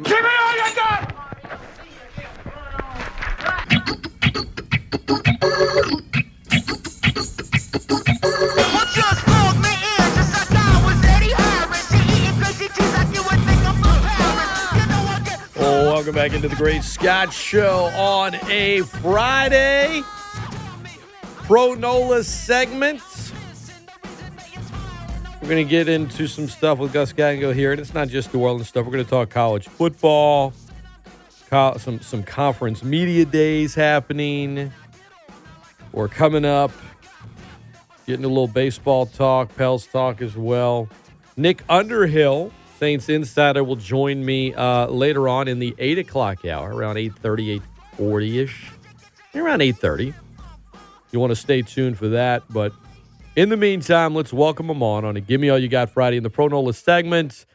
Give me all you got! Oh, welcome back into the Great Scott Show on a Friday. Pro Nola segment. We're going to get into some stuff with Gus Gango here, and it's not just New Orleans stuff. We're going to talk college football, some some conference media days happening or coming up. Getting a little baseball talk, Pels talk as well. Nick Underhill, Saints Insider, will join me uh, later on in the 8 o'clock hour, around 8.30, 8.40ish. Around 8.30. You want to stay tuned for that. But in the meantime, let's welcome him on on a Give Me All You Got Friday in the Pro Nola segment.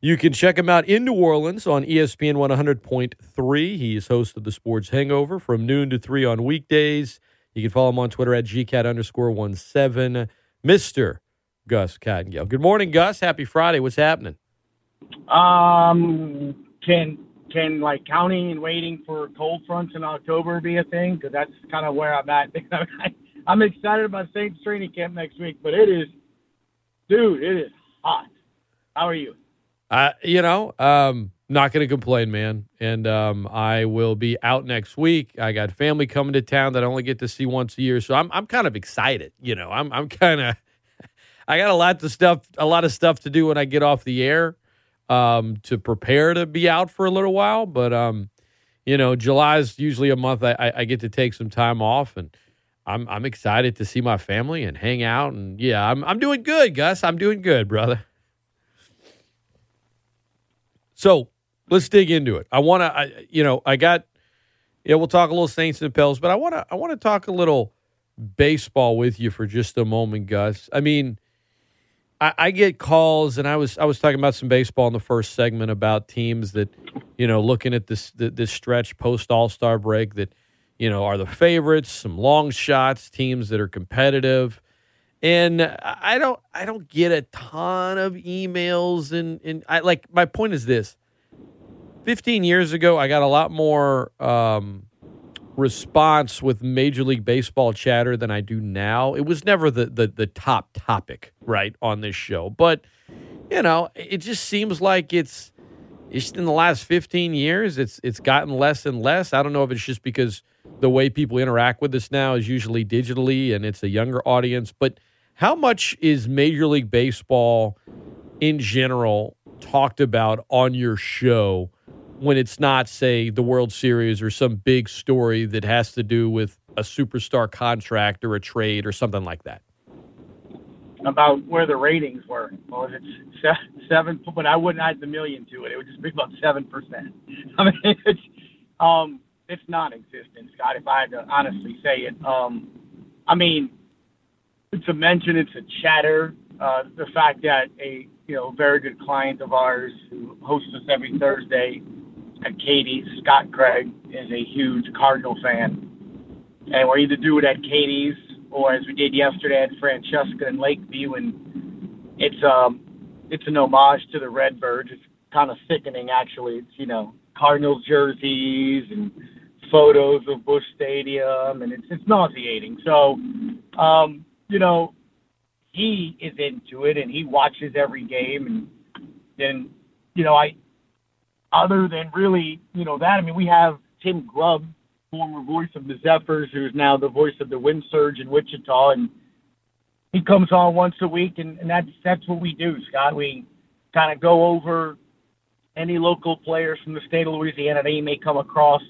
You can check him out in New Orleans on ESPN 100.3. He is host of the Sports Hangover from noon to 3 on weekdays. You can follow him on Twitter at gcat underscore 17. Mr. Gus Kattengell. Good morning, Gus. Happy Friday. What's happening? Um, can can like counting and waiting for cold fronts in October be a thing? Because that's kind of where I'm at. I'm excited about Saints training camp next week, but it is, dude, it is hot. How are you? Uh, you know, um, not going to complain, man. And um, I will be out next week. I got family coming to town that I only get to see once a year, so I'm I'm kind of excited. You know, I'm I'm kind of I got a lot of stuff a lot of stuff to do when I get off the air um, to prepare to be out for a little while. But um, you know, July is usually a month I, I, I get to take some time off, and I'm I'm excited to see my family and hang out. And yeah, I'm I'm doing good, Gus. I'm doing good, brother. So let's dig into it. I want to, you know, I got, yeah, we'll talk a little Saints and Pels, but I want to, I want to talk a little baseball with you for just a moment, Gus. I mean, I, I get calls, and I was, I was talking about some baseball in the first segment about teams that, you know, looking at this, this stretch post All Star break that, you know, are the favorites, some long shots, teams that are competitive. And I don't I don't get a ton of emails and and I like my point is this. 15 years ago I got a lot more um, response with Major League Baseball chatter than I do now. It was never the the the top topic, right, on this show. But you know, it just seems like it's it's in the last 15 years it's it's gotten less and less. I don't know if it's just because the way people interact with us now is usually digitally and it's a younger audience, but how much is Major League Baseball in general talked about on your show when it's not, say, the World Series or some big story that has to do with a superstar contract or a trade or something like that? About where the ratings were. Well, was it se- seven? But I wouldn't add the million to it. It would just be about seven percent. I mean, it's um, it's non-existent, Scott. If I had to honestly say it, um, I mean, it's a mention, it's a chatter. Uh, the fact that a you know very good client of ours who hosts us every Thursday at Katie's, Scott Craig, is a huge Cardinal fan, and we're either do it at Katie's or as we did yesterday at Francesca in Lakeview, and it's um it's an homage to the Redbirds. It's kind of sickening, actually. It's you know Cardinals jerseys and photos of Busch Stadium, and it's it's nauseating. So, um, you know, he is into it and he watches every game, and then you know I, other than really you know that I mean we have Tim Grubb, former voice of the Zephyrs, who's now the voice of the Wind Surge in Wichita, and he comes on once a week, and, and that's that's what we do, Scott. We kind of go over any local players from the state of Louisiana that he may come across,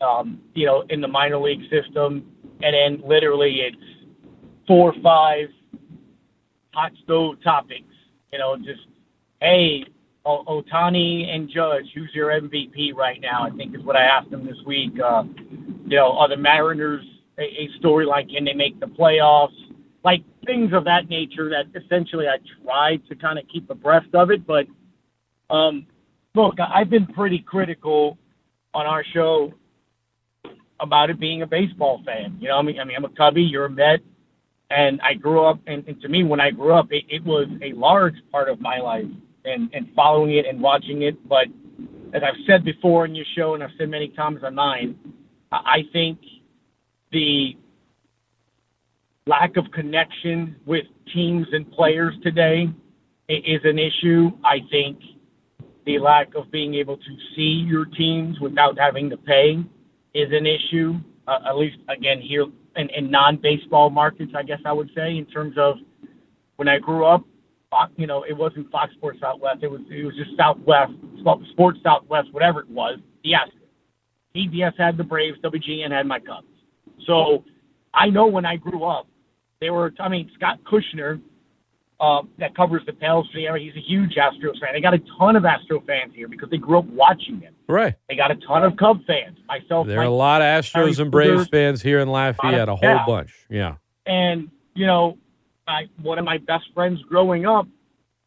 um, you know, in the minor league system, and then literally it's four or five hot stove topics. You know, just hey, o- Ohtani and Judge, who's your MVP right now? I think is what I asked them this week. Uh, you know, are the Mariners a, a story like can they make the playoffs? Like things of that nature that essentially I try to kind of keep abreast of it. But um, look, I've been pretty critical on our show about it being a baseball fan. You know, I mean, I mean, I'm a Cubby, you're a Met, and I grew up. And, and to me, when I grew up, it, it was a large part of my life, and and following it and watching it. But as I've said before in your show, and I've said many times on mine, I think the lack of connection with teams and players today is an issue. I think the lack of being able to see your teams without having to pay is an issue. Uh, at least again here in, in non-baseball markets, I guess I would say in terms of when I grew up, you know, it wasn't Fox Sports Southwest. It was it was just Southwest Sports Southwest, whatever it was. Astros. TBS had the Braves. WGN had my Cubs. So I know when I grew up, they were. I mean, Scott Kushner, uh, that covers the Pels for the He's a huge Astros fan. They got a ton of Astro fans here because they grew up watching them. Right. They got a ton of Cub fans. Myself. There are a lot of Astros and Braves fans here in Lafayette. A whole yeah. bunch. Yeah. And you know, I, one of my best friends growing up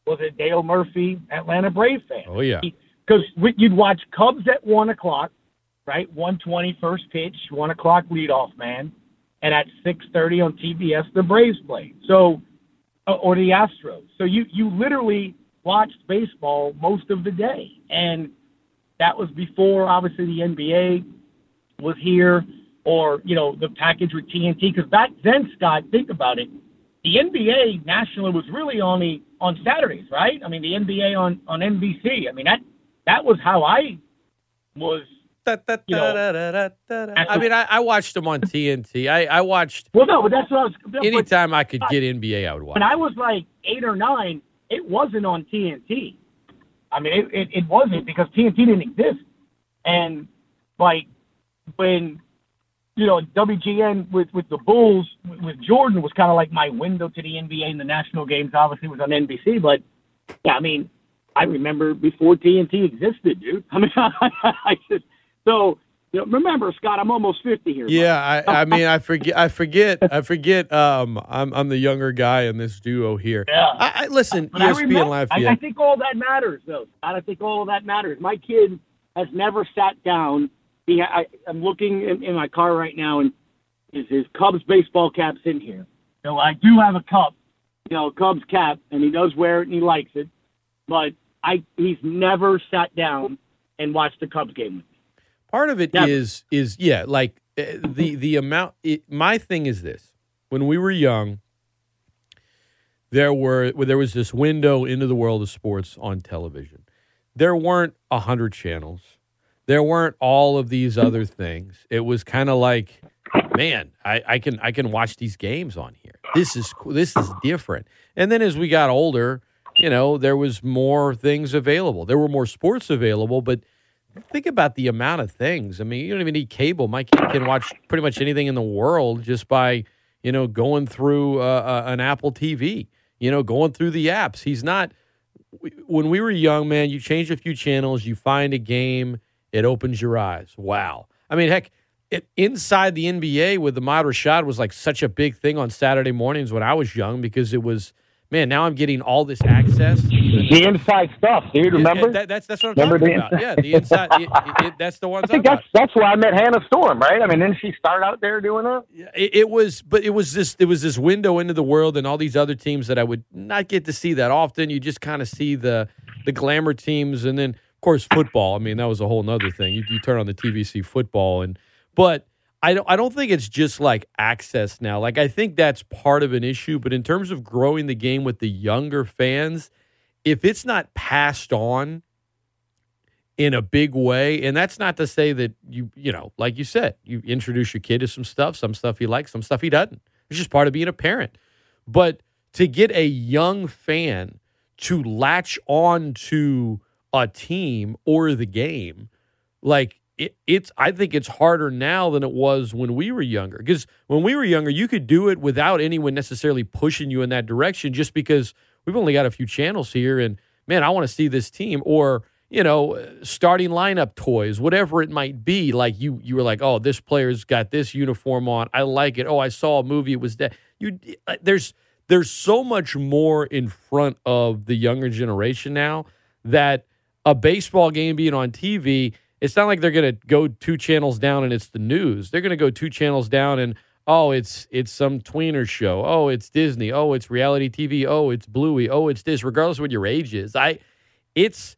was a Dale Murphy Atlanta Brave fan. Oh yeah. Because you'd watch Cubs at one o'clock, right? One twenty first pitch, one o'clock leadoff man, and at six thirty on TBS the Braves played. So, Uh, or the Astros. So you you literally watched baseball most of the day, and that was before obviously the NBA was here, or you know the package with TNT. Because back then, Scott, think about it the NBA nationally was really only on Saturdays, right? I mean, the NBA on on NBC. I mean, that that was how I was. You know, I mean, I, I, watched them on TNT. I, I watched. Well, no, but that's what I was. Anytime I could get NBA, I would watch. When I was like eight or nine, it wasn't on TNT. I mean, it, it, it wasn't because TNT didn't exist. And like when you know, WGN with, with the Bulls with Jordan was kind of like my window to the NBA and the national games. Obviously, was on NBC, but yeah, I mean, I remember before TNT existed, dude. I mean, I just so you know, remember, Scott, I'm almost fifty here. Yeah, I, I mean, I forget, I forget, I forget. Um, I'm I'm the younger guy in this duo here. Yeah. I, I listen, but ESPN I remember, Lafayette. I, I think all that matters, though. Scott. I think all of that matters. My kid has never sat down he, I, I'm looking in, in my car right now, and his, his Cubs baseball cap's in here. So I do have a cup, you know, Cubs cap, and he does wear it and he likes it. But I, he's never sat down and watched a Cubs game with me. Part of it never. is is yeah, like eh, the the amount. It, my thing is this: when we were young, there were there was this window into the world of sports on television. There weren't a hundred channels there weren't all of these other things. It was kind of like, man, I, I, can I can watch these games on here. This is this is different. And then as we got older, you know, there was more things available. There were more sports available, but think about the amount of things. I mean, you don't even need cable. My kid can watch pretty much anything in the world just by you know going through uh, uh, an Apple TV. You know, going through the apps. He's not. When we were young, man, you change a few channels, you find a game it opens your eyes. Wow. I mean, heck, it, inside the NBA with the Ahmad Rashad was like such a big thing on Saturday mornings when I was young because it was man. Now I'm getting all this access. The inside stuff, dude. Remember? That, that's that's what I'm remember talking about. Yeah, the inside. it, it, that's the one. I think that's about. that's where I met Hannah Storm, right? I mean, didn't she start out there doing that? Yeah, it, it, was, but it was this. It was this window into the world and all these other teams that I would not get to see that often. You just kind of see the the glamour teams, and then of course, football. I mean, that was a whole other thing. You, you turn on the TVC football, and but I don't. I don't think it's just like access now. Like I think that's part of an issue. But in terms of growing the game with the younger fans, if it's not passed on in a big way, and that's not to say that you you know, like you said, you introduce your kid to some stuff, some stuff he likes, some stuff he doesn't. It's just part of being a parent. But to get a young fan to latch on to a team or the game. Like it, it's, I think it's harder now than it was when we were younger. Because when we were younger, you could do it without anyone necessarily pushing you in that direction, just because we've only got a few channels here, and man, I want to see this team or you know starting lineup toys, whatever it might be. Like you, you were like, oh, this player's got this uniform on. I like it. Oh, I saw a movie. It was that you. Uh, there's there's so much more in front of the younger generation now that a baseball game being on TV, it's not like they're going to go two channels down and it's the news. They're going to go two channels down and oh, it's it's some tweener show. Oh, it's Disney. Oh, it's reality TV. Oh, it's Bluey. Oh, it's this. Regardless of what your age is, I, it's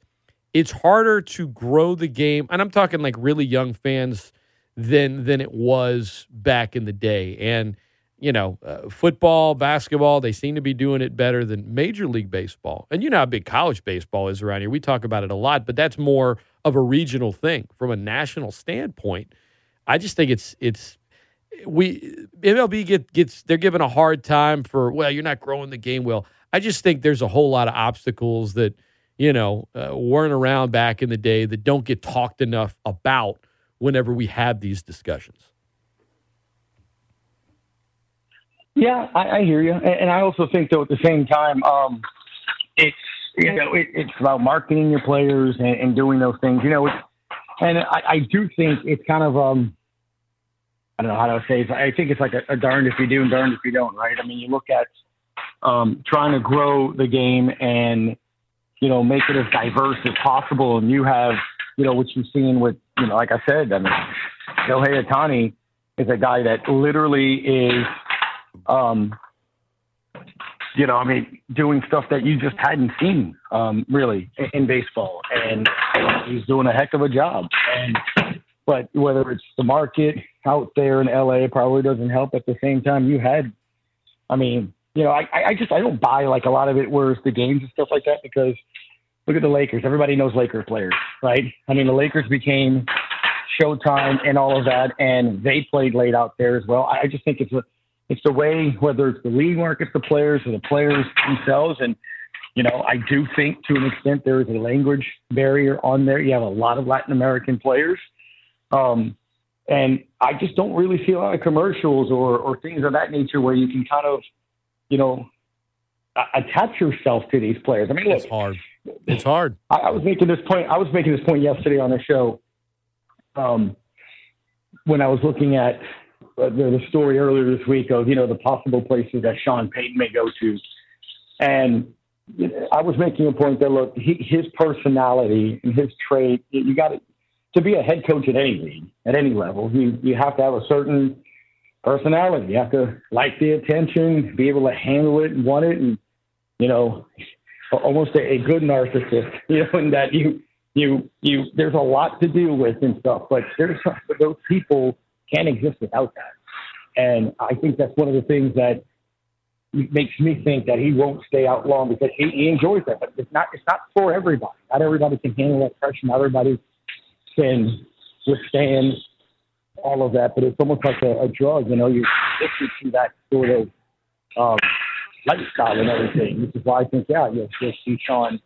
it's harder to grow the game, and I'm talking like really young fans than than it was back in the day. And you know, uh, football, basketball, they seem to be doing it better than Major League Baseball. And you know how big college baseball is around here. We talk about it a lot, but that's more of a regional thing from a national standpoint. I just think it's it's we MLB get, gets they're given a hard time for well you're not growing the game well. I just think there's a whole lot of obstacles that you know uh, weren't around back in the day that don't get talked enough about whenever we have these discussions. Yeah, I, I hear you, and, and I also think though at the same time, um, it's you know it, it's about marketing your players and, and doing those things. You know, and I, I do think it's kind of um, I don't know how to say it. I think it's like a, a darned if you do and darned if you don't, right? I mean, you look at um, trying to grow the game and you know make it as diverse as possible, and you have you know what you've seen with you know like I said, I mean, Shohei Ohtani is a guy that literally is um, you know, I mean, doing stuff that you just hadn't seen um, really in, in baseball, and he's doing a heck of a job. And but whether it's the market out there in LA, probably doesn't help. At the same time, you had, I mean, you know, I, I just I don't buy like a lot of it. Where's the games and stuff like that because look at the Lakers. Everybody knows Lakers players, right? I mean, the Lakers became Showtime and all of that, and they played late out there as well. I just think it's a it's the way, whether it's the league markets the players or the players themselves. And, you know, I do think to an extent there is a language barrier on there. You have a lot of Latin American players. Um, and I just don't really see a lot of commercials or, or things of that nature where you can kind of, you know, attach yourself to these players. I mean, look, it's hard. It's hard. I, I, was making this point. I was making this point yesterday on the show. Um, when I was looking at uh, the story earlier this week of you know the possible places that Sean Payton may go to, and I was making a point that look, he, his personality and his trait, you got to to be a head coach at any league, at any level, you you have to have a certain personality. You have to like the attention, be able to handle it and want it, and you know, almost a, a good narcissist. You know, in that you you you there's a lot to deal with and stuff, but there's those people can't exist without that. And I think that's one of the things that makes me think that he won't stay out long because he, he enjoys that. But it's not it's not for everybody. Not everybody can handle that pressure. Not everybody can withstand all of that. But it's almost like a, a drug. You know, you're addicted to that sort of um, lifestyle and everything. Which is why I think yeah, you'll, you'll see Sean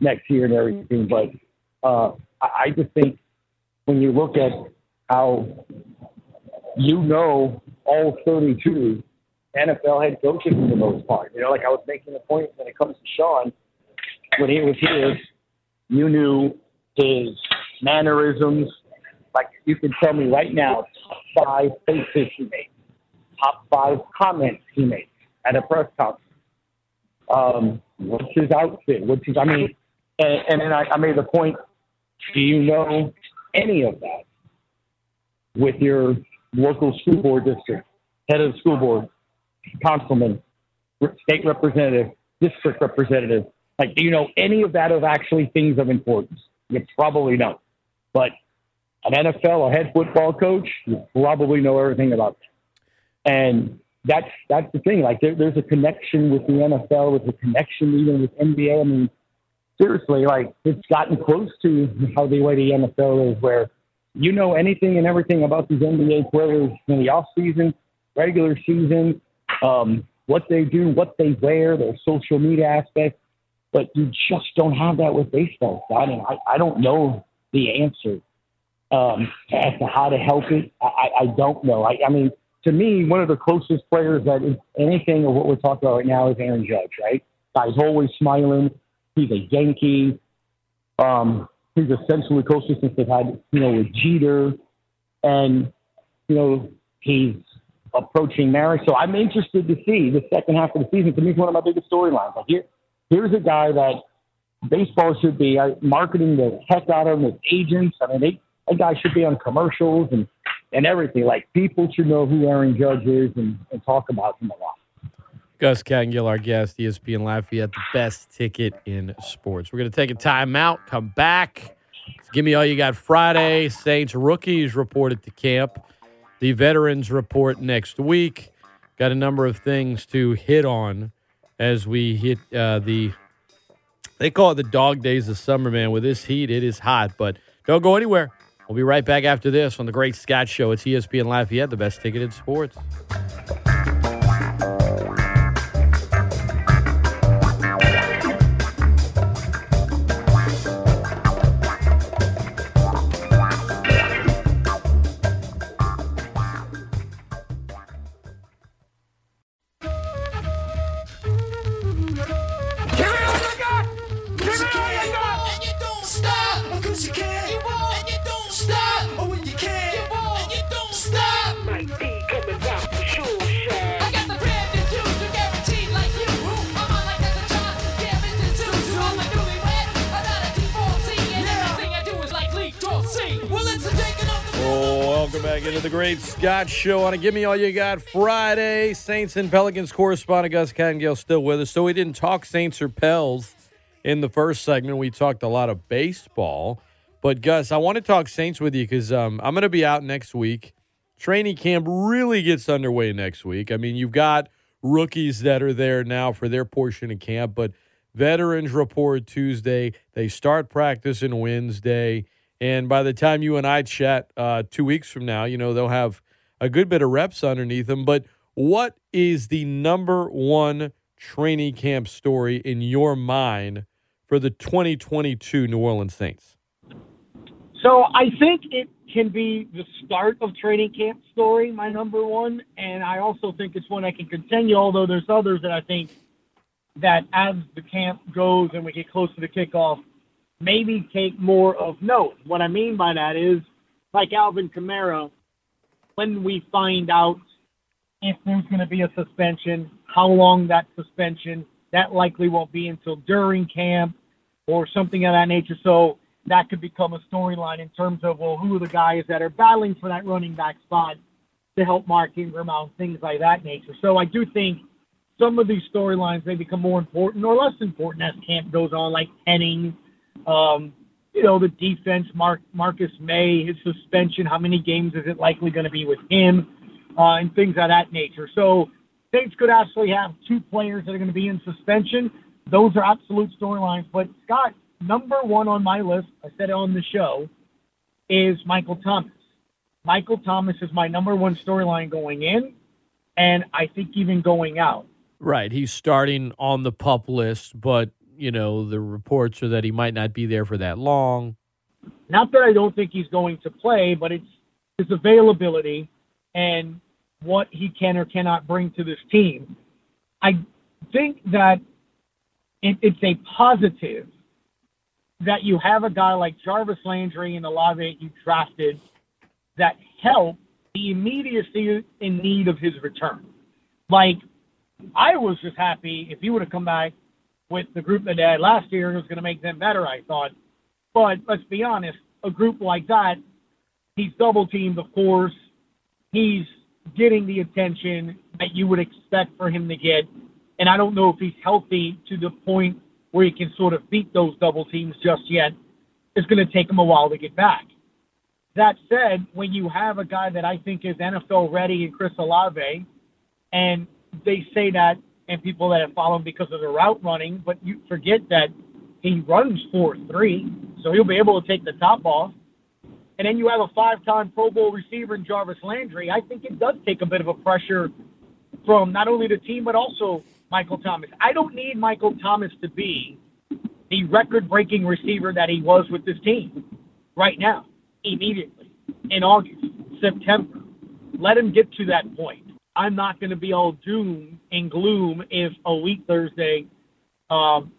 next year and everything. But uh, I, I just think when you look at how you know all 32 NFL head coaches for the most part. You know, like I was making the point when it comes to Sean, when he was here, you knew his mannerisms. Like you can tell me right now, top five faces he made, top five comments he made at a press conference. Um, what's his outfit? What's his? I mean, and, and then I, I made the point. Do you know any of that with your local school board district, head of the school board, councilman, state representative, district representative. Like, do you know any of that of actually things of importance? You probably don't. But an NFL, a head football coach, you probably know everything about that. And that's that's the thing. Like, there, there's a connection with the NFL, with a connection even with NBA. I mean, seriously, like it's gotten close to how the way the NFL is, where you know anything and everything about these NBA players in the off season, regular season, um, what they do, what they wear, their social media aspect, but you just don't have that with baseball. I mean, I, I don't know the answer um, as to how to help it. I, I don't know. I, I mean, to me, one of the closest players that is anything of what we're talking about right now is Aaron Judge, right? Guy's always smiling. He's a Yankee. Um, he's essentially closest since they've had, you know, with Jeter, and you know he's approaching marriage. So I'm interested to see the second half of the season. To me, it's one of my biggest storylines. Like here, here's a guy that baseball should be uh, marketing the heck out of him with agents. I mean, they, that guy should be on commercials and and everything. Like people should know who Aaron Judge is and, and talk about him a lot. Gus Kattengell, our guest, ESPN Lafayette, the best ticket in sports. We're going to take a timeout, come back. Give me all you got Friday. Saints rookies reported to camp. The veterans report next week. Got a number of things to hit on as we hit uh, the. They call it the dog days of summer, man. With this heat, it is hot, but don't go anywhere. We'll be right back after this on the Great Scott Show. It's ESPN Lafayette, the best ticket in sports. Show on a Give Me All You Got Friday. Saints and Pelicans correspondent Gus Kattengell still with us. So we didn't talk Saints or Pels in the first segment. We talked a lot of baseball. But Gus, I want to talk Saints with you because um, I'm going to be out next week. Training camp really gets underway next week. I mean, you've got rookies that are there now for their portion of camp, but veterans report Tuesday. They start practicing Wednesday. And by the time you and I chat uh, two weeks from now, you know, they'll have a good bit of reps underneath them. But what is the number one training camp story in your mind for the 2022 New Orleans Saints? So I think it can be the start of training camp story, my number one. And I also think it's one I can continue, although there's others that I think that as the camp goes and we get close to the kickoff, maybe take more of note. What I mean by that is, like Alvin Kamara, when we find out if there's going to be a suspension, how long that suspension, that likely won't be until during camp or something of that nature. So that could become a storyline in terms of, well, who are the guys that are battling for that running back spot to help Mark Ingram out, things like that nature. So I do think some of these storylines may become more important or less important as camp goes on, like Henning – um, you know, the defense, Mark Marcus Maye, his suspension, how many games is it likely going to be with him, uh, and things of that nature. So Saints could actually have two players that are going to be in suspension. Those are absolute storylines. But Scott, number one on my list, I said it on the show, is Michael Thomas. Michael Thomas is my number one storyline going in, and I think even going out. Right. He's starting on the pup list, but you know, the reports are that he might not be there for that long. Not that I don't think he's going to play, but it's his availability and what he can or cannot bring to this team. I think that it, it's a positive that you have a guy like Jarvis Landry and Olave you drafted that help the immediacy in need of his return. Like, I was just happy if he would have come back with the group that they had last year was going to make them better, I thought. But let's be honest, a group like that, he's double teamed, of course. He's getting the attention that you would expect for him to get. And I don't know if he's healthy to the point where he can sort of beat those double teams just yet. It's going to take him a while to get back. That said, when you have a guy that I think is NFL ready in Chris Olave, and they say that and people that have followed him because of the route running, but you forget that he runs 4 3, so he'll be able to take the top off. And then you have a five time Pro Bowl receiver in Jarvis Landry. I think it does take a bit of a pressure from not only the team, but also Michael Thomas. I don't need Michael Thomas to be the record breaking receiver that he was with this team right now, immediately, in August, September. Let him get to that point. I'm not going to be all doom and gloom if a week Thursday um,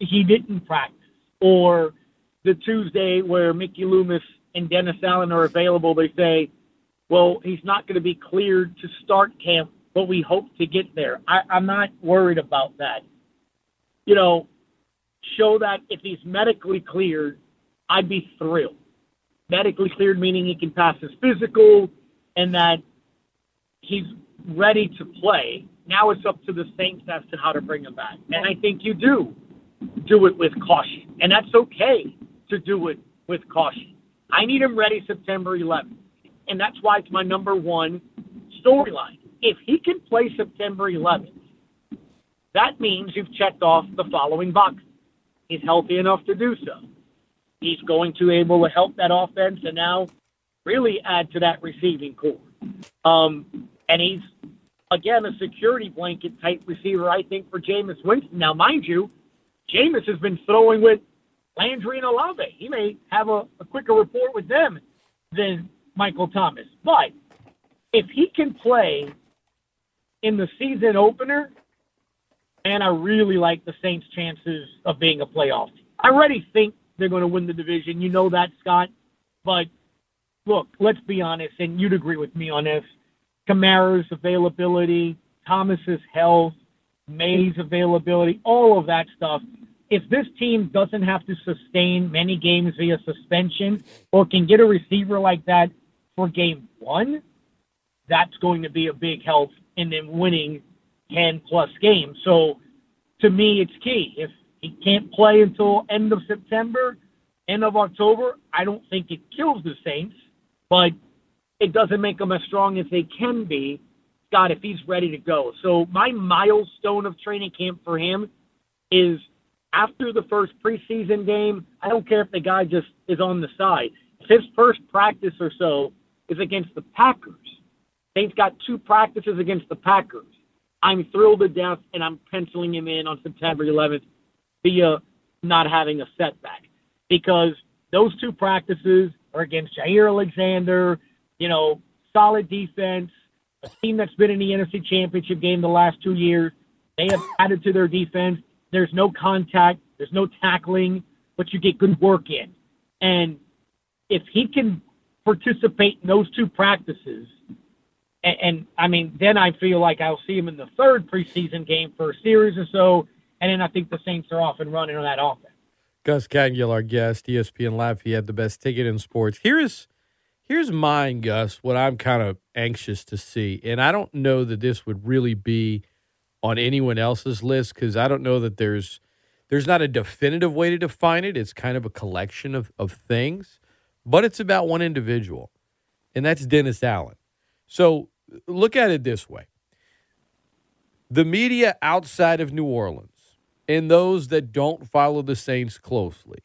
he didn't practice, or the Tuesday where Mickey Loomis and Dennis Allen are available. They say, well, he's not going to be cleared to start camp, but we hope to get there. I, I'm not worried about that. You know, show that if he's medically cleared, I'd be thrilled. Medically cleared meaning he can pass his physical and that he's ready to play, Now it's up to the Saints as to how to bring him back. And I think you do do it with caution. And that's okay to do it with caution. I need him ready September 11th. And that's why it's my number one storyline. If he can play September 11th, that means you've checked off the following boxes. He's healthy enough to do so. He's going to able to help that offense and now really add to that receiving corps. Um, and he's again a security blanket type receiver, I think, for Jameis Winston. Now, mind you, Jameis has been throwing with Landry and Olave. He may have a, a quicker report with them than Michael Thomas. But if he can play in the season opener, and I really like the Saints' chances of being a playoff team. I already think they're going to win the division. You know that, Scott. But look, let's be honest, and you'd agree with me on this. Kamara's availability, Thomas's health, Maye's availability, all of that stuff. If this team doesn't have to sustain many games via suspension or can get a receiver like that for game one, that's going to be a big help in them winning 10 plus games. So to me, it's key. If he can't play until end of September, end of October, I don't think it kills the Saints, but it doesn't make them as strong as they can be, Scott, if he's ready to go. So my milestone of training camp for him is after the first preseason game. I don't care if the guy just is on the side. His first practice or so is against the Packers. Saints got two practices against the Packers. I'm thrilled to death, and I'm penciling him in on September 11th via not having a setback because those two practices are against Jaire Alexander, you know, solid defense, a team that's been in the NFC Championship game the last two years. They have added to their defense. There's no contact, there's no tackling, but you get good work in. And if he can participate in those two practices, and, and I mean, then I feel like I'll see him in the third preseason game for a series or so, and then I think the Saints are off and running on that offense. Gus Kattengell, our guest, ESPN Live. He had the best ticket in sports. Here's here's mine, Gus. What I'm kind of anxious to see, and I don't know that this would really be on anyone else's list because I don't know that there's there's not a definitive way to define it. It's kind of a collection of of things, but it's about one individual, and that's Dennis Allen. So look at it this way: the media outside of New Orleans and those that don't follow the Saints closely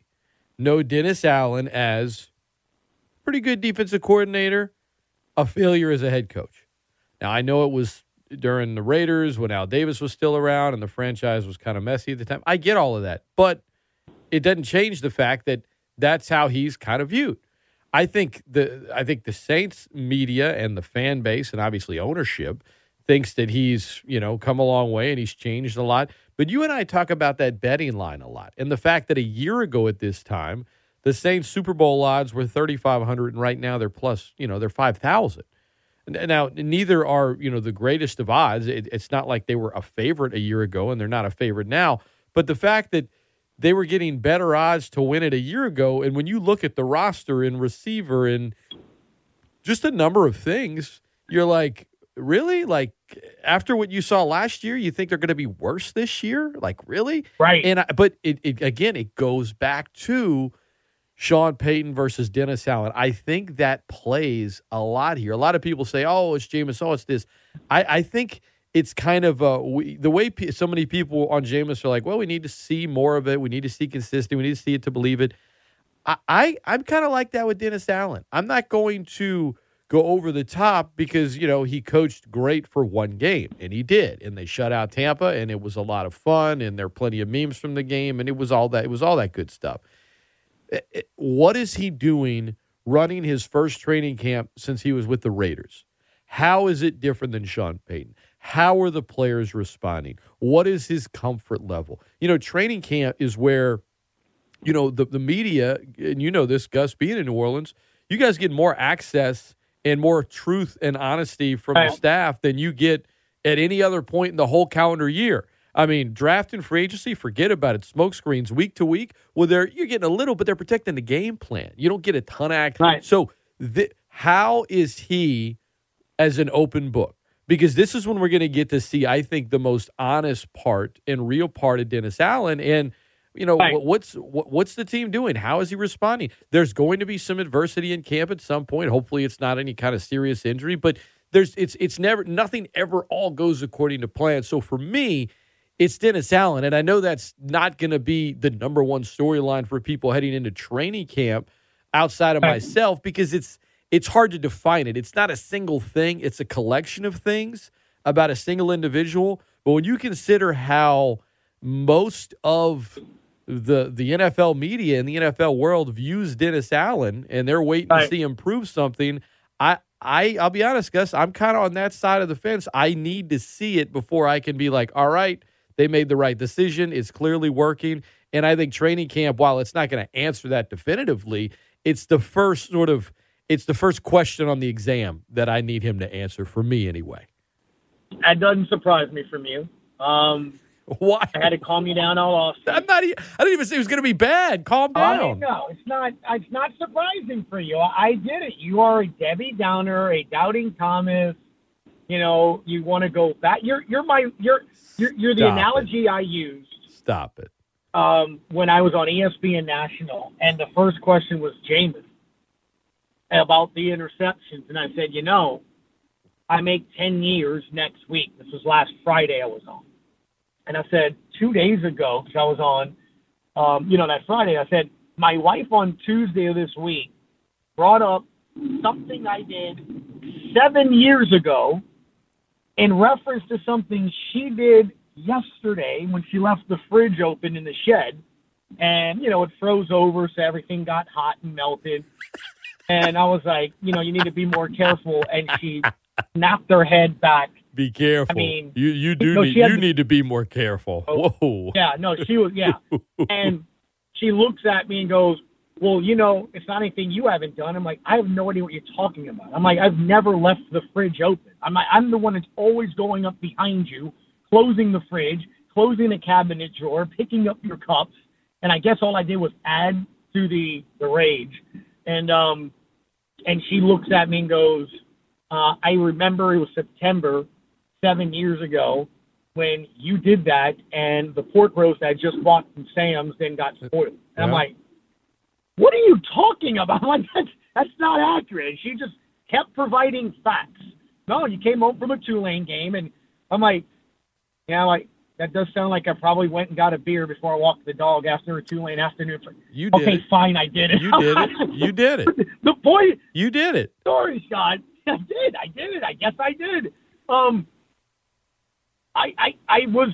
know Dennis Allen as pretty good defensive coordinator, a failure as a head coach. Now, I know it was during the Raiders when Al Davis was still around and the franchise was kind of messy at the time. I get all of that, but it doesn't change the fact that that's how he's kind of viewed. I think the I think the Saints media and the fan base and obviously ownership thinks that he's, you know, come a long way and he's changed a lot. But you and I talk about that betting line a lot and the fact that a year ago at this time, the Saints Super Bowl odds were 3,500 and right now they're plus, you know, they're 5,000. Now, neither are, you know, the greatest of odds. It, it's not like they were a favorite a year ago and they're not a favorite now. But the fact that they were getting better odds to win it a year ago, and when you look at the roster and receiver and just a number of things, you're like, really? Like after what you saw last year, you think they're going to be worse this year? Like really? Right. And I, but it, it again, it goes back to Sean Payton versus Dennis Allen. I think that plays a lot here. A lot of people say, "Oh, it's Jameis. Oh, it's this." I, I think it's kind of uh, we, the way p- so many people on Jameis are like, "Well, we need to see more of it. We need to see consistent. We need to see it to believe it." I, I I'm kind of like that with Dennis Allen. I'm not going to go over the top because you know he coached great for one game and he did and they shut out Tampa and it was a lot of fun and there are plenty of memes from the game and it was all that it was all that good stuff. It, it, what is he doing running his first training camp since he was with the Raiders? How is it different than Sean Payton? How are the players responding? What is his comfort level? You know, training camp is where, you know, the, the media, and you know this, Gus, being in New Orleans, you guys get more access and more truth and honesty from the staff than you get at any other point in the whole calendar year. I mean, draft and free agency, forget about it. Smoke screens week to week. Well, they're you're getting a little, but they're protecting the game plan. You don't get a ton of act. Right. So, the, how is he as an open book? because this is when we're going to get to see, I think, the most honest part and real part of Dennis Allen. And you know Right. what's what, what's the team doing? How is he responding? There's going to be some adversity in camp at some point. Hopefully, it's not any kind of serious injury, but there's it's it's never nothing ever all goes according to plan. So for me, it's Dennis Allen, and I know that's not going to be the number one storyline for people heading into training camp outside of myself because it's it's hard to define it. It's not a single thing; it's a collection of things about a single individual. But when you consider how most of the the NFL media and the NFL world views Dennis Allen and they're waiting to see him prove something, I I I'll be honest, Gus, I'm kind of on that side of the fence. I need to see it before I can be like, all right, they made the right decision. It's clearly working. And I think training camp, while it's not going to answer that definitively, it's the first sort of it's the first question on the exam that I need him to answer for me anyway. That doesn't surprise me from you. Um, Why? I had to calm you down all off. I'm not. I didn't even say it was going to be bad. Calm I down. know it's not. It's not surprising for you. I did it. You are a Debbie Downer, a doubting Thomas. You know, you want to go back. You're you're my you're you're, you're the Stop it. analogy I used Stop it. um, when I was on ESPN National, and the first question was Jameis about the interceptions, and I said, you know, I make ten years next week. This was last Friday I was on, and I said two days ago because I was on, um, you know, that Friday. I said my wife on Tuesday of this week brought up something I did seven years ago in reference to something she did yesterday when she left the fridge open in the shed and you know it froze over so everything got hot and melted and i was like you know you need to be more careful and she snapped her head back Be careful. I mean, you you do no, need you to- need to be more careful. Oh. Whoa. yeah no she was yeah and she looks at me and goes well you know it's not anything you haven't done. I'm like i have no idea what you're talking about. I'm like i've never left the fridge open. I'm like i'm the one that's always going up behind you closing the fridge closing the cabinet drawer picking up your cups. And i guess all i did was add to the the rage. And um and she looks at me and goes uh i remember it was september seven years ago when you did that and the pork roast I just bought from Sam's then got spoiled. And I'm like, what are you talking about? I'm like, that's, that's not accurate. And she just kept providing facts. No, you came home from a Tulane game. And I'm like, yeah, like, that does sound like I probably went and got a beer before I walked the dog after a Tulane afternoon. You did okay, it. fine, I did it. You did it. You did it. the point You did it. Sorry, Scott. I did. I did it. I guess I did. Um, I, I, I was,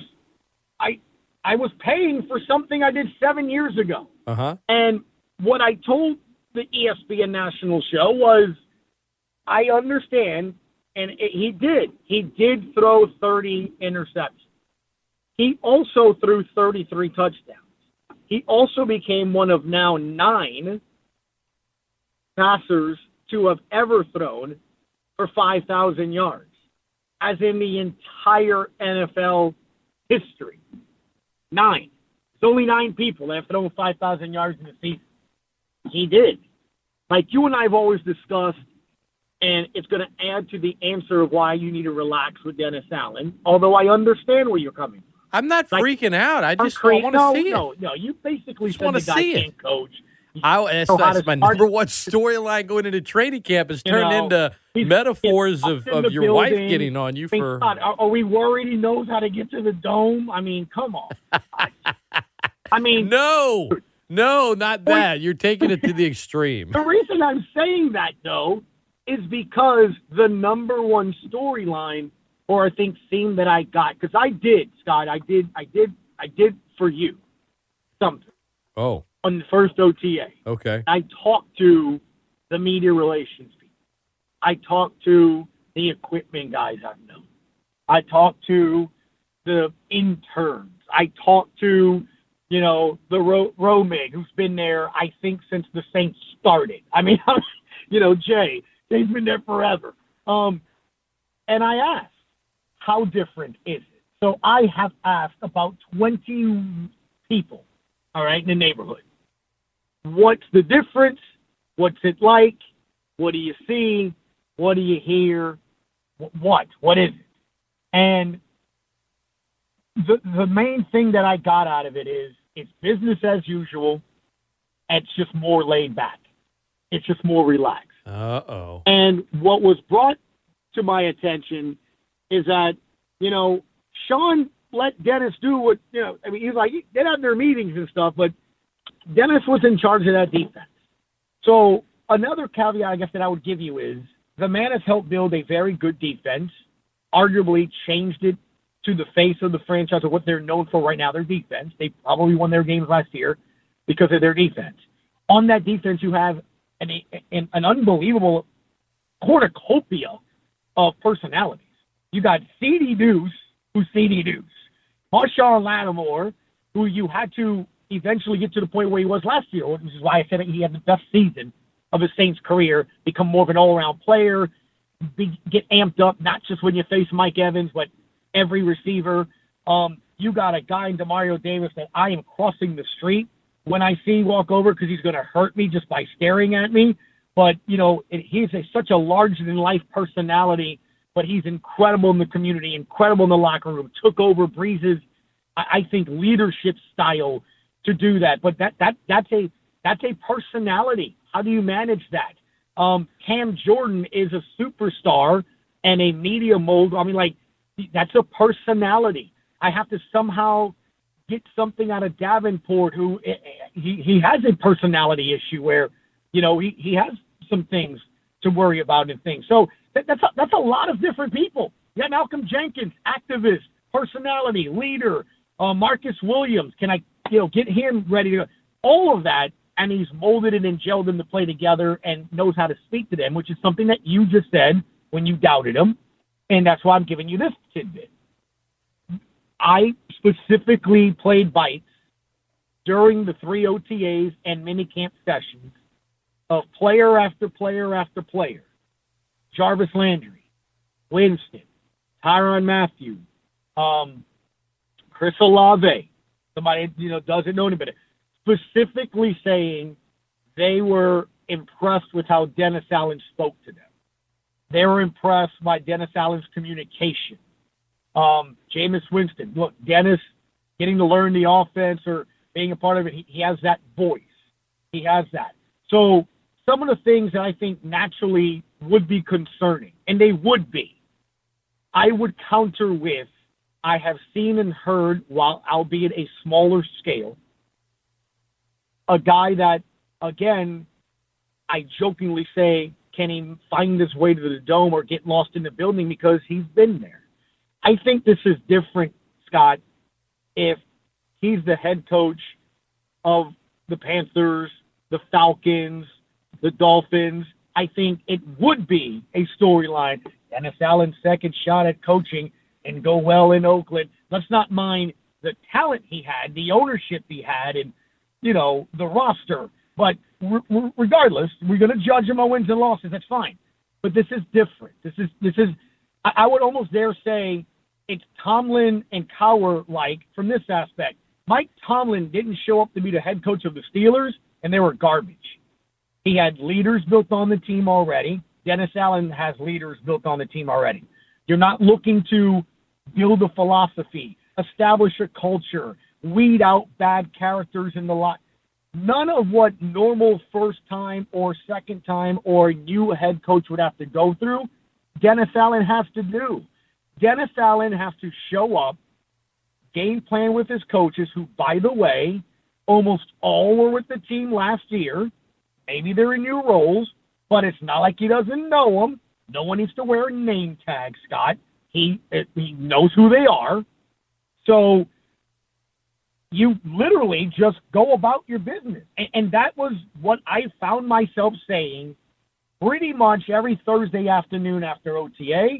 I, I was paying for something I did seven years ago, Uh huh. and what I told the ESPN national show was, I understand, and it, he did. He did throw 30 interceptions. He also threw 33 touchdowns. He also became one of now nine passers to have ever thrown for 5,000 yards, as in the entire NFL history. Nine. It's only nine people that have thrown 5,000 yards in a season. He did. Like you and I have always discussed, and it's going to add to the answer of why you need to relax with Dennis Allen, although I understand where you're coming from. I'm not Like, freaking out. I just Cra- want no, to see no, it. No, you basically Just wanna see it. coach. I, that's, that's my number one storyline going into training camp is You turned know, into metaphors of, in of your wife getting on you for. God, are, are we worried he knows how to get to the dome? I mean, come on. I, I mean, No, no, not that. You're taking it to the extreme. the reason I'm saying that though is because the number one storyline, or I think theme that I got, because I did, Scott, I did, I did, I did for you something Oh, on the first OTA. okay. I talked to the media relations people. I talked to the equipment guys I've known. I talked to the interns. I talked to, you know, the Ro- Romig, who's been there, I think, since the Saints started. I mean, you know, Jay, Jay's been there forever. Um, and I asked, how different is it? So I have asked about 20 people, all right, in the neighborhood what's the difference? What's it like? What do you see? What do you hear? What? What is it? And the the main thing that I got out of it is it's business as usual. It's just more laid back. It's just more relaxed. Uh oh. And what was brought to my attention is that, you know, Sean let Dennis do what, you know, I mean, he's like, they have their meetings and stuff, but Dennis was in charge of that defense. So another caveat, I guess, that I would give you is the man has helped build a very good defense, arguably changed it to the face of the franchise of what they're known for right now, their defense. They probably won their games last year because of their defense. On that defense, you have an, an, an unbelievable cornucopia of personalities. You got Ceedy Duce, who's Ceedy Duce. Marshon Lattimore, who you had to eventually get to the point where he was last year, which is why I said he had the best season of his Saints career, become more of an all-around player, be, get amped up, not just when you face Mike Evans, but every receiver. Um, you got a guy in Demario Davis that I am crossing the street when I see walk over because he's going to hurt me just by staring at me. But you know, it, he's a, such a larger than life personality. But he's incredible in the community, incredible in the locker room. Took over Brees's, I, I think, leadership style to do that. But that that that's a that's a personality. How do you manage that? Um, Cam Jordan is a superstar and a media mogul. I mean, like that's a personality. I have to somehow get something out of Davenport, who eh, eh, he he has a personality issue where, you know, he he has some things to worry about and things. So that, that's a, that's a lot of different people. You got Malcolm Jenkins, activist, personality, leader. Uh, Marcus Williams, can I you know get him ready to? All of that, and he's molded it and gelled them to play together and knows how to speak to them, which is something that you just said when you doubted him, and that's why I'm giving you this tidbit. I specifically played bites during the three OTAs and minicamp sessions of player after player after player. Jarvis Landry, Winston, Tyrann Mathieu, um, Chris Olave, somebody you know doesn't know anybody, specifically saying they were impressed with how Dennis Allen spoke to them. They were impressed by Dennis Allen's communication. Um, Jameis Winston, look, Dennis getting to learn the offense or being a part of it, he, he has that voice. He has that. So some of the things that I think naturally would be concerning, and they would be, I would counter with I have seen and heard, while albeit a smaller scale, a guy that, again, I jokingly say, can he find his way to the dome or get lost in the building because he's been there. I think this is different, Scott, if he's the head coach of the Panthers, the Falcons, the Dolphins. I think it would be a storyline. Dennis Allen's second shot at coaching and go well in Oakland. Let's not mind the talent he had, the ownership he had, and you know the roster. But regardless, we're going to judge him on wins and losses. That's fine. But this is different. This is this is. I would almost dare say it's Tomlin and Cowher like from this aspect. Mike Tomlin didn't show up to be the head coach of the Steelers, and they were garbage. He had leaders built on the team already. Dennis Allen has leaders built on the team already. You're not looking to build a philosophy, establish a culture, weed out bad characters in the lot. None of what normal first time or second time or new head coach would have to go through, Dennis Allen has to do. Dennis Allen has to show up, game plan with his coaches, who, by the way, almost all were with the team last year. Maybe they're in new roles, but it's not like he doesn't know them. No one needs to wear a name tag, Scott. He he knows who they are. So you literally just go about your business. And, and that was what I found myself saying pretty much every Thursday afternoon after OTA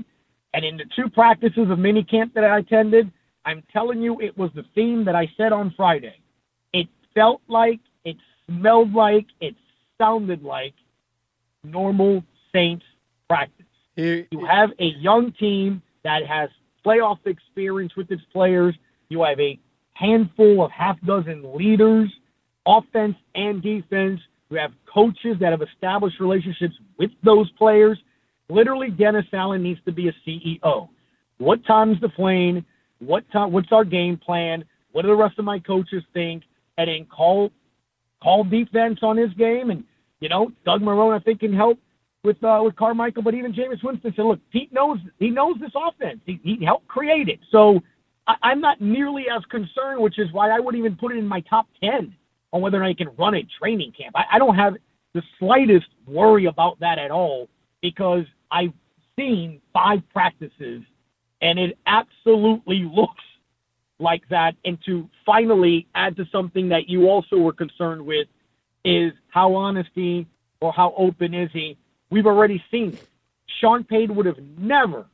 and in the two practices of minicamp that I attended, I'm telling you, it was the theme that I said on Friday. It felt like, it smelled like, it sounded like normal Saints practice. you have a young team that has playoff experience with its players. You have a handful of half dozen leaders, offense and defense. You have coaches that have established relationships with those players. Literally, Dennis Allen needs to be a CEO. what time's the plane, what time, what's our game plan, what do the rest of my coaches think, and then call call defense on his game. And you know, Doug Marrone I think can help with uh, with Carmichael, but even Jameis Winston said, look, Pete knows he knows this offense. He, he helped create it. So I, I'm not nearly as concerned, which is why I wouldn't even put it in my top ten on whether or not he can run a training camp. I, I don't have the slightest worry about that at all because I've seen five practices and it absolutely looks like that. And to finally add to something that you also were concerned with is how honesty or how open is he? We've already seen it. Sean Payton would have never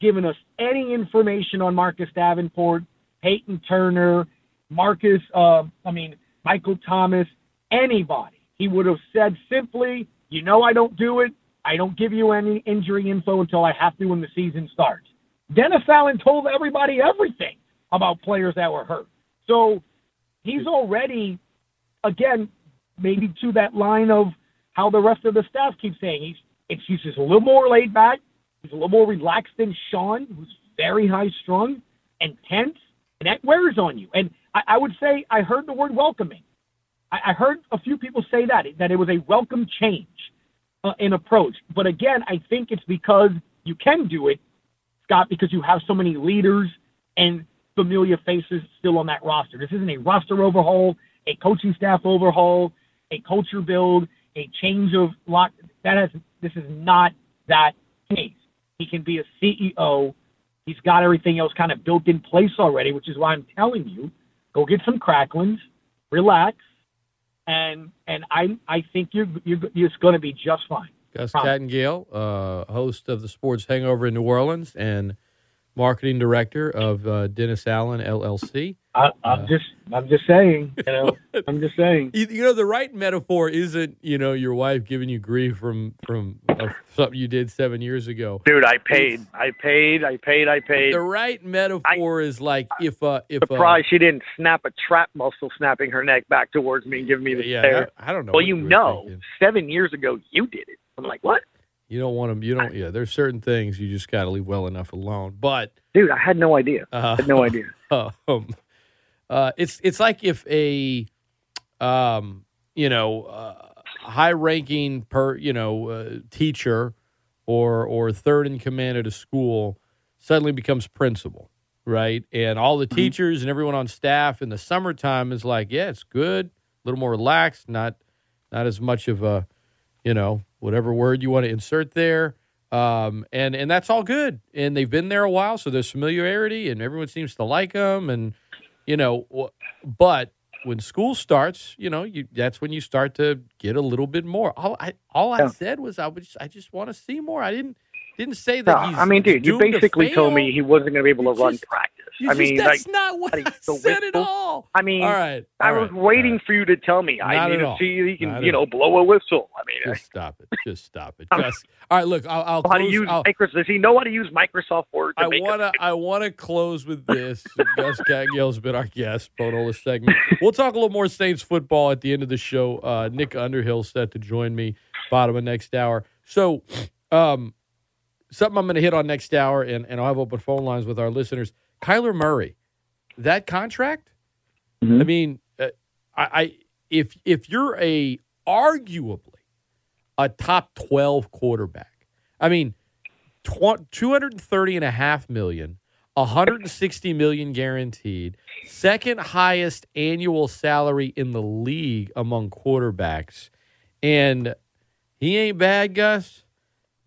given us any information on Marcus Davenport, Peyton Turner, Marcus, uh, I mean, Michael Thomas, anybody. He would have said simply, you know, I don't do it. I don't give you any injury info until I have to when the season starts. Dennis Allen told everybody everything about players that were hurt. So he's already, again, maybe to that line of how the rest of the staff keeps saying he's it's he's just a little more laid back. He's a little more relaxed than Sean, who's very high strung and tense, and that wears on you. And I, I would say I heard the word welcoming. I, I heard a few people say that that it was a welcome change uh, in approach. But again, I think it's because you can do it, Scott, because you have so many leaders and familiar faces still on that roster. This isn't a roster overhaul, a coaching staff overhaul, a culture build, a change of lot. That has this is not that case. He can be a CEO. He's got everything else kind of built in place already, which is why I'm telling you, go get some cracklins, relax, and and I I think you're you're it's going to be just fine. Gus Kattengell, uh, host of the Sports Hangover in New Orleans and marketing director of uh, Dennis Allen LLC. I, am uh, just, I'm just saying, you know, I'm just saying. You, you, know, the right metaphor isn't, you know, your wife giving you grief from from uh, something you did seven years ago. Dude, I paid, it's, I paid, I paid, I paid. The right metaphor I, is like if uh if surprised uh, she didn't snap a trap muscle, snapping her neck back towards me and giving me the yeah, stare. I, I don't know. Well, you know, thinking. seven years ago you did it. I'm like, what? You don't want them. You don't. Yeah, there's certain things you just got to leave well enough alone. But dude, I had no idea. Uh, I had no idea. Um, uh, it's it's like if a, um, you know, uh, high-ranking per you know uh, teacher or or third in command at a school suddenly becomes principal, right? And all the mm-hmm. teachers and everyone on staff in the summertime is like, yeah, it's good, a little more relaxed, not not as much of a, you know, whatever word you want to insert there. Um, and and that's all good. And they've been there a while, so there's familiarity, and everyone seems to like them. And you know, but when school starts, you know, you that's when you start to get a little bit more. All I all I yeah. said was I was I just want to see more. I didn't didn't say that. No, I mean, dude, you basically told me he wasn't going to be able to run practice. I mean, that's like, not what I said at all. I mean, all right, all I was right, waiting right. for you to tell me. Not I need to see he can, not you know, blow a whistle. I mean, just stop it. Just stop it. Just, all right, look, I'll, I'll how close, to use I'll, Microsoft. Does he know how to use Microsoft Word? I want to. I want to close with this. Gus Kattengell's been our guest, bonus segment. We'll talk a little more Saints football at the end of the show. Uh, Nick Underhill set to join me bottom of next hour. So. Um, something I'm going to hit on next hour, and, and I'll have open phone lines with our listeners. Kyler Murray, that contract. Mm-hmm. I mean, uh, I, I if if you're a arguably a top 12 quarterback, I mean, tw- 230 and a half million, 160 million guaranteed, second highest annual salary in the league among quarterbacks, and he ain't bad, Gus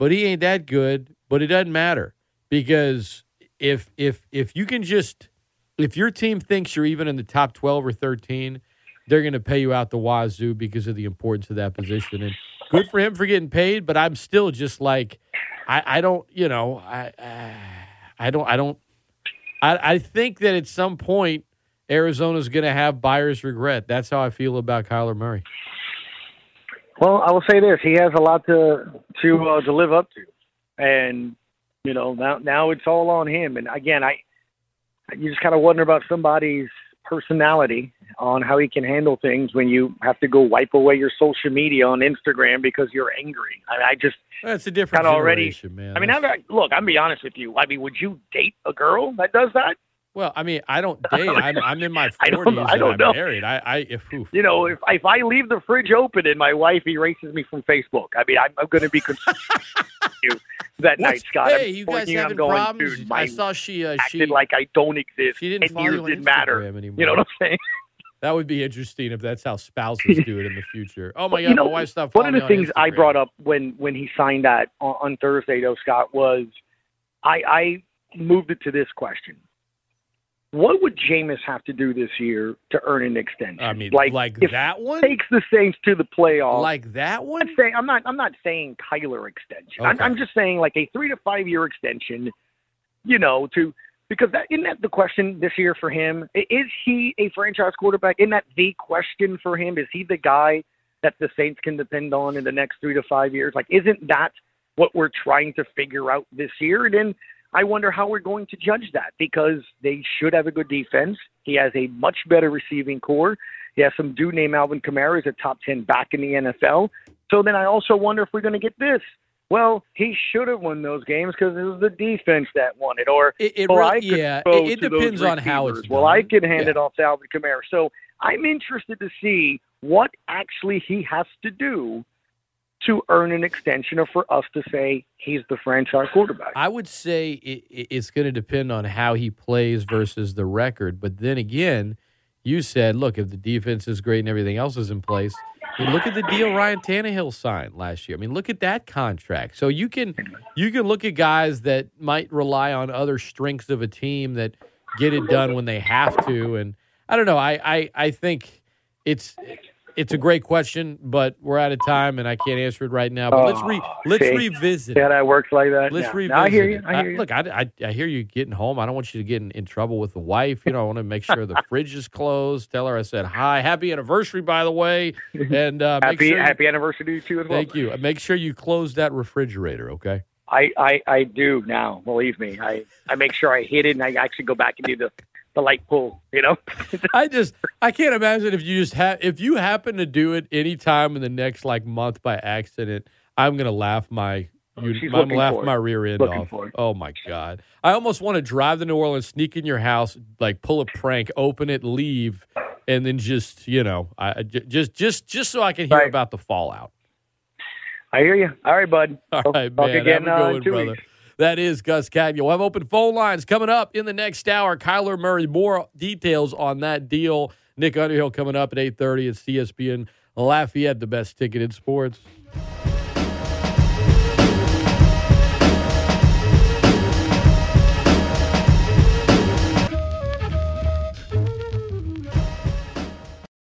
but he ain't that good. But it doesn't matter because if if if you can just if your team thinks you're even in the top twelve or thirteen, they're going to pay you out the wazoo because of the importance of that position. And good for him for getting paid. But I'm still just like I, I don't you know I I don't I don't I, I think that at some point Arizona's going to have buyer's regret. That's how I feel about Kyler Murray. Well, I will say this: he has a lot to to uh, to live up to, and you know now now it's all on him. And again, I you just kind of wonder about somebody's personality on how he can handle things when you have to go wipe away your social media on Instagram because you're angry. I, I just That's a different Kinda already- man. I mean, I'm, look, I'm be honest with you. I mean, would you date a girl that does that? Well, I mean, I don't date. I'm, I'm in my 40s. I don't I don't I'm know. married. I, I if oof. You know, if if I leave the fridge open and my wife erases me from Facebook, I mean, I'm, I'm going to be concerned you that night, Scott. Hey, I'm you guys having going, problems? dude, I saw she uh, she acted like I don't exist. she didn't and years didn't matter. Anymore. You know what I'm saying? That would be interesting if that's how spouses do it in the future. Oh my Well, god, you know, my wife stopped One of the things I brought up when when he signed that on, on Thursday, though, Scott, was I, I moved it to this question: What would Jameis have to do this year to earn an extension? I mean, like, like, if that one, takes the Saints to the playoffs. like that one. I'm not saying I'm not I'm not saying Kyler extension. I'm, I'm just saying like a three to five year extension. You know, to because that isn't that the question this year for him? Is he a franchise quarterback? Isn't that the question for him? Is he the guy that the Saints can depend on in the next three to five years? Like, isn't that what we're trying to figure out this year? And then I wonder how we're going to judge that because they should have a good defense. He has a much better receiving corps. He has some dude named Alvin Kamara is a top 10 back in the NFL. So then I also wonder if we're going to get this. Well, he should have won those games because it was the defense that won it. Or, It, it well, I could yeah, it, it depends on how it's receivers. Well, I can hand Yeah. it off to Alvin Kamara. So I'm interested to see what actually he has to do to earn an extension or for us to say he's the franchise quarterback. I would say it, it- it's going to depend on how he plays versus the record. But then again, you said, look, if the defense is great and everything else is in place, I mean, look at the deal Ryan Tannehill signed last year. I mean, look at that contract. So you can you can look at guys that might rely on other strengths of a team that get it done when they have to. And I don't know. I I, I think it's it's a great question, but we're out of time and I can't answer it right now. But let's re Oh, let's see? revisit. yeah, that works like that. Let's Yeah. revisit. No, I hear you. I hear you. look, I, I, I hear you getting home. I don't want you to get in, in trouble with the wife. You know, I want to make sure the fridge is closed. Tell her I said hi. Happy anniversary, by the way. And uh, make happy sure you- happy anniversary to you as well. thank you. Make sure you close that refrigerator. Okay. I, I, I do now. Believe me, I, I make sure I hit it and I actually go back and do the, the light pull. You know, I just I can't imagine if you just have if you happen to do it any time in the next like month by accident. I'm gonna laugh my. You, She's I'm laugh my rear end Looking off. Oh my god! I almost want to drive to New Orleans, sneak in your house, like pull a prank, open it, leave, and then just you know, I just just just so I can hear Right. about the fallout. I hear you. All right, bud. All right, talk man. again Have a uh, good in one, brother. weeks. That is Gus Kattengell. We'll have open phone lines coming up in the next hour. Kyler Murray, more details on that deal. Nick Underhill coming up at 8.30 at ESPN Lafayette, the best ticket in sports.